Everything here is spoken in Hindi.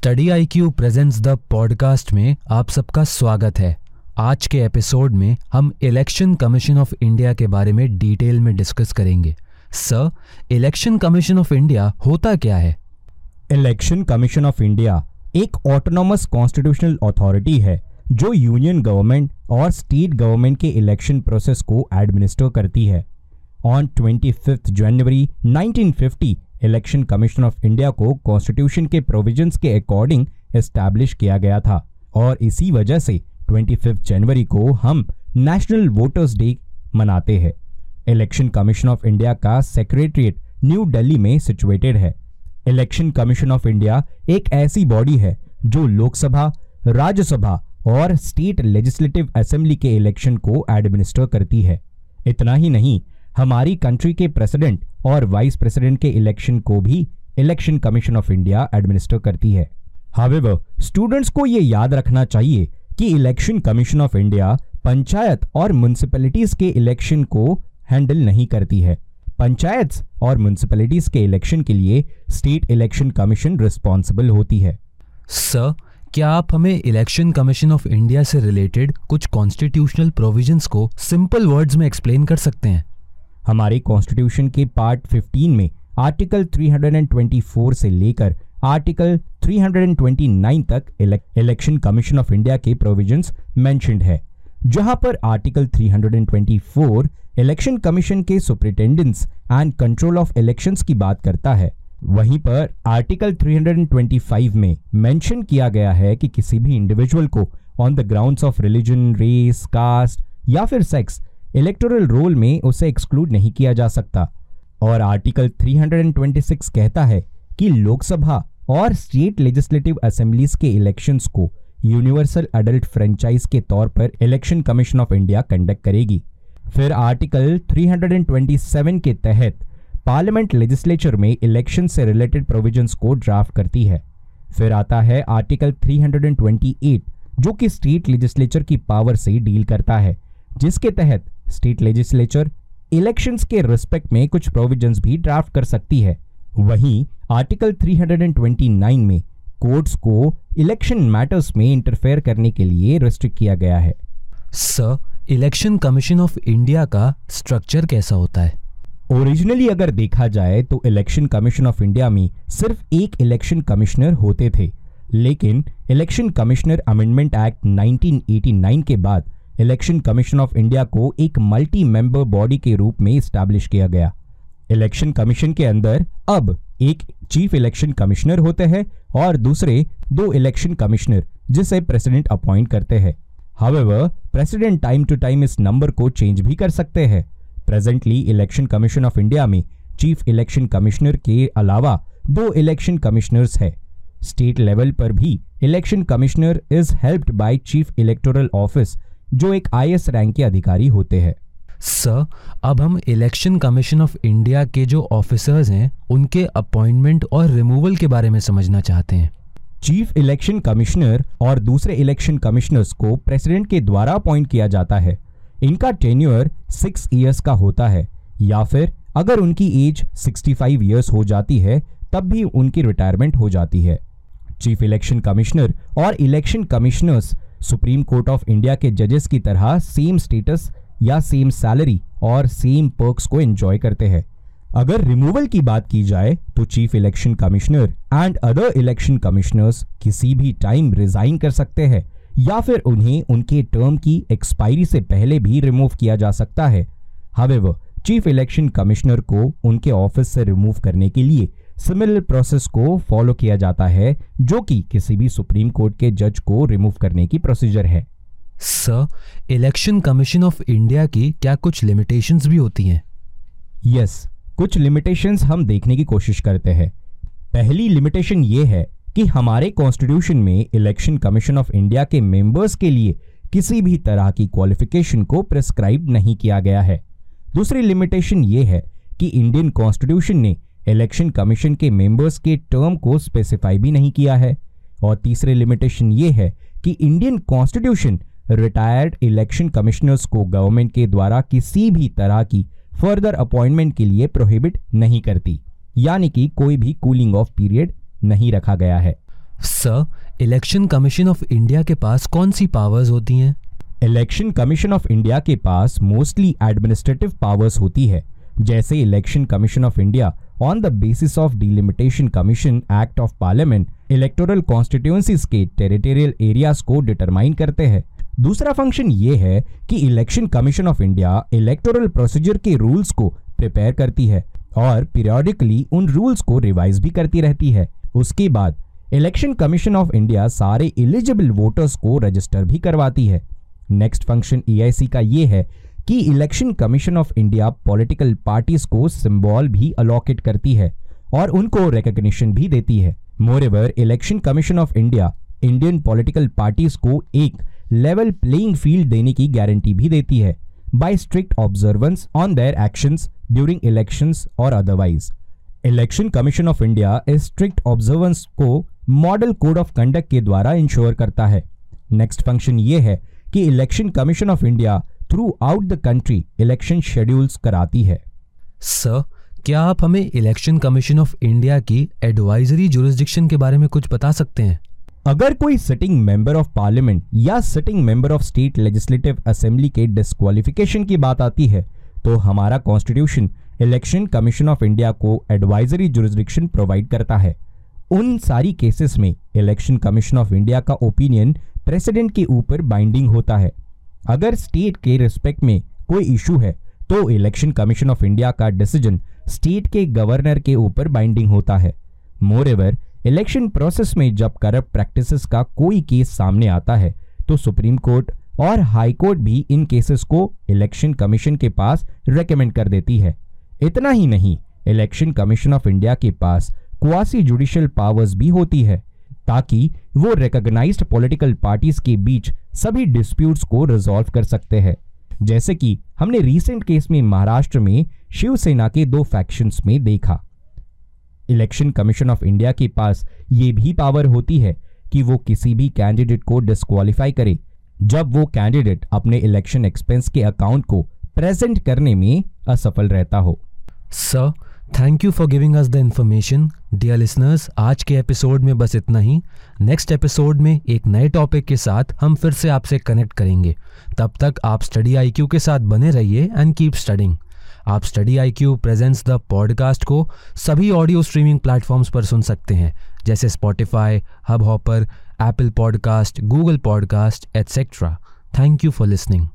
Study I Q presents the podcast में आप सबका स्वागत है। आज के एपिसोड में हम इलेक्शन कमीशन ऑफ़ इंडिया के बारे में डिटेल में डिस्कस करेंगे। Sir election commission of India होता क्या है? इलेक्शन कमीशन ऑफ़ इंडिया एक ऑटोनॉमस कॉन्स्टिट्यूशनल अथॉरिटी है, जो यूनियन गवर्नमेंट और स्टेट गवर्नमेंट के इलेक्शन प्रोसेस को एडमिनिस्टर करती है। On twenty fifth January 1950 election commission of India को कॉन्स्टिट्यूशन के प्रोविजंस के अकॉर्डिंग एस्टैब्लिश किया गया था। और इसी वजह से ट्वेंटी जनवरी को हम नेशनल वोटर्स डे मनाते हैं। इलेक्शन कमीशन ऑफ़ इंडिया का सेक्रेटरीट न्यू दिल्ली में सिचुएटेड है। इलेक्शन कमीशन ऑफ़ इंडिया एक ऐसी बॉडी है जो लोकसभा, राज्यसभा और स्टेट लेजिस्लेटिव असेंबली के इलेक्शन को एडमिनिस्टर करती है। इतना ही नहीं हमारी कंट्री के प्रेसिडेंट और वाइस प्रेसिडेंट के इलेक्शन को भी election commission of India administer करती है। हावेवर स्टूडेंट्स को ये याद रखना चाहिए कि election commission of India panchayat और म्यूनिसिपैलिटीज के इलेक्शन को हैंडल नहीं करती है। पंचायत और म्यूनिसिपैलिटीज के इलेक्शन के लिए स्टेट इलेक्शन कमीशन रिस्पॉन्सिबल होती है। सर क्या आप हमें इलेक्शन कमीशन ऑफ़ इंडिया से रिलेटेड कुछ कॉन्स्टिट्यूशनल प्रोविजंस को सिंपल वर्ड्स में एक्सप्लेन कर सकते हैं? हमारे कॉन्स्टिट्यूशन के पार्ट 15 में आर्टिकल 324 से लेकर आर्टिकल 329 तक इलेक्शन कमीशन ऑफ़ इंडिया के प्रोविजंस मेंशनड है। जहाँ पर आर्टिकल 324 इलेक्शन कमीशन के superintendents and control of elections की बात करता है, वहीं पर आर्टिकल 325 में मेंशन किया गया है कि किसी भी इंडिविजुअल को on the grounds of religion race caste या फिर सेक्स इलेक्टोरल रोल में उसे एक्सक्लूड नहीं किया जा सकता। और आर्टिकल 326 कहता है कि लोकसभा और स्टेट लेजिस्लेटिव असेंबलीज के इलेक्शंस को यूनिवर्सल अडल्ट फ्रेंचाइज के तौर पर election commission of India conduct करेगी। फिर आर्टिकल 327 के तहत पार्लियामेंट लेजिस्लेचर में इलेक्शन से रिलेटेड प्रोविजंस को ड्राफ्ट करती है। फिर आता है आर्टिकल 328 जो कि स्टेट लेजिस्लेचर की पावर से डील करता है, जिसके तहत स्टेट लेजिस्लेचर इलेक्शंस के रिस्पेक्ट में कुछ प्रोविजंस भी ड्राफ्ट कर सकती है। वहीं आर्टिकल 329 में कोर्ट्स को इलेक्शन मैटर्स में इंटरफेयर करने के लिए रिस्ट्रिक्ट किया गया है। Sir election commission of India का स्ट्रक्चर कैसा होता है? ओरिजिनली अगर देखा जाए तो इलेक्शन कमीशन ऑफ़ इंडिया में सिर्फ़ एक इलेक्शन कमिश्नर होते थे। लेकिन इलेक्शन कमिश्नर अमेंडमेंट एक्ट 1989 के बाद इलेक्शन कमीशन ऑफ़ इंडिया को एक मल्टी मेंबर बॉडी के रूप में स्टैब्लिश किया गया। इलेक्शन कमीशन के अंदर अब एक चीफ इलेक्शन कमिश्नर होते हैं और दूसरे दो इलेक्शन कमिश्नर, जिसे प्रेसिडेंट अपॉइंट करते हैं। However president time to time इस नंबर को चेंज भी कर सकते हैं। Presently election commission of India में चीफ इलेक्शन कमिश्नर के अलावा दो इलेक्शन कमिश्नर्स है। स्टेट लेवल पर भी election commissioner is helped by chief electoral office जो एक आई रैंक के अधिकारी होते हैं। सर अब हम इलेक्शन कमीशन ऑफ़ इंडिया के जो ऑफिसर्स हैं उनके अपॉइंटमेंट और रिमूवल के बारे में समझना चाहते हैं। चीफ इलेक्शन कमिश्नर और दूसरे इलेक्शन कमिश्नर्स को प्रेसिडेंट के द्वारा अपॉइंट किया जाता है। इनका टेन्यूअर सिक्स ईयर्स का होता है या फिर अगर उनकी एज 65 ईयर्स हो जाती है तब भी उनकी रिटायरमेंट हो जाती है। चीफ इलेक्शन कमिश्नर और election commissioners supreme court of India के जजेस की तरह सेम स्टेटस या सेम सैलरी और सेम पर्क्स को एंजॉय करते हैं। अगर रिमूवल की बात की जाए तो chief election commissioner and other election commissioners किसी भी टाइम रिजाइन कर सकते हैं, या फिर उन्हें उनके टर्म की एक्सपायरी से पहले भी रिमूव किया जा सकता है। हावेवर चीफ इलेक्शन कमिश्नर को उनके ऑफ़िस से रिमूव करने के लिए सिमिलर प्रोसेस को फॉलो किया जाता है जो कि किसी भी सुप्रीम कोर्ट के जज को रिमूव करने की प्रोसीजर है। Sir election commission of India की क्या कुछ लिमिटेशंस भी होती हैं? यस yes, कुछ लिमिटेशंस हम देखने की कोशिश करते हैं। पहली लिमिटेशन ये है कि हमारे कॉन्स्टिट्यूशन में इलेक्शन कमीशन ऑफ़ इंडिया के मेंबर्स के लिए किसी भी तरह की क्वालिफिकेशन को प्रिस्क्राइब नहीं किया गया है। दूसरी लिमिटेशन ये है कि इंडियन कॉन्स्टिट्यूशन ने इलेक्शन कमीशन के मेंबर्स के टर्म को स्पेसिफाई भी नहीं किया है। और तीसरे लिमिटेशन ये है कि Indian constitution retired election commissioners को गवर्नमेंट के द्वारा किसी भी तरह की फर्दर अपॉइंटमेंट के लिए प्रोहिबिट नहीं करती। यानी कि कोई भी कूलिंग ऑफ़ पीरियड नहीं रखा गया है। Sir election commission of India के पास कौन सी पावर्स होती हैं? इलेक्शन कमीशन ऑफ़ इंडिया के पास मोस्टली एडमिनिस्ट्रेटिव पावर्स होती है। जैसे election commission of India on the basis of delimitation commission act of parliament electoral constituencies के टेरिटोरियल एरियाज़ को डिटरमाइन करते हैं। दूसरा फ़ंक्शन ये है कि election commission of India electoral procedure के रूल्स को प्रिपेयर करती है और पीरियोडिकली उन रूल्स को रिवाइज भी करती रहती है। उसके बाद इलेक्शन कमीशन ऑफ़ इंडिया सारे एलिजिबल वोटर्स को रजिस्टर भी करवाती है। नेक्स्ट फ़ंक्शन ईआईसी का ये है कि election commission of India political parties को सिंबल भी अलॉकेट करती है और उनको रिकग्निशन भी देती है। Moreover election commission of India Indian political parties को एक लेवल प्लेइंग फ़ील्ड देने की गारंटी भी देती है by strict observance on their actions during elections और otherwise election commission of India इस स्ट्रिक्ट ऑब्जर्वेंस को मॉडल कोड ऑफ़ कंडक्ट के द्वारा इंश्योर करता है। नेक्स्ट फ़ंक्शन ये है कि election commission of India throughout the country election schedules कराती है। सर क्या आप हमें इलेक्शन कमीशन ऑफ़ इंडिया की एडवाइजरी जुरिस्डिक्शन के बारे में कुछ बता सकते हैं? अगर कोई सिटिंग मेंबर ऑफ़ पार्लियामेंट या sitting member of state legislative assembly के डिस्कालिफिकेशन की बात आती है तो हमारा constitution election commission of India को एडवाइजरी जुरिस्डिक्शन प्रोवाइड करता है। उन सारी केसेस में इलेक्शन कमीशन ऑफ़ इंडिया का ओपिनियन प्रेसिडेंट के ऊपर बाइंडिंग होता है। अगर स्टेट के रिस्पेक्ट में कोई इशू है तो इलेक्शन कमीशन ऑफ़ इंडिया का डिसीज़न स्टेट के गवर्नर के ऊपर बाइंडिंग होता है। मोर एवर इलेक्शन प्रोसेस में जब करप्ट प्रैक्टिसेस का कोई केस सामने आता है तो सुप्रीम कोर्ट और हाई कोर्ट भी इन केसेस को इलेक्शन कमीशन के पास रेकमेंड कर देती है। इतना ही नहीं इलेक्शन कमीशन ऑफ़ इंडिया के पास क्वासी जुडिशियल पावर्स भी होती है। ताकि वो रिकॉग्नाइज्ड पॉलिटिकल पार्टीज़ के बीच सभी डिस्प्यूट्स को रिजॉल्व कर सकते हैं। जैसे कि हमने रीसेंट केस में महाराष्ट्र में शिवसेना के दो फैक्शंस में देखा। इलेक्शन कमीशन ऑफ़ इंडिया के पास ये भी पावर होती है कि वो किसी भी कैंडिडेट को डिस्कालीफाई करे। जब वो कैंडिडेट अपने इलेक्शन एक्सपेंस के अकाउंट को प्रेजेंट करने में असफल रहता हो। Sir thank you for giving us the information dear listeners आज के एपिसोड में बस इतना ही। नेक्स्ट एपिसोड में एक नए टॉपिक के साथ हम फिर से आपसे कनेक्ट करेंगे। तब तक आप स्टडी आईक्यू के साथ बने रहिए एंड कीप स्टडिंग आप study I Q presents the podcast को सभी ऑडियो स्ट्रीमिंग प्लेटफॉर्म्स पर सुन सकते हैं, जैसे Spotify Hubhopper Apple podcast Google podcast etcetera thank you for listening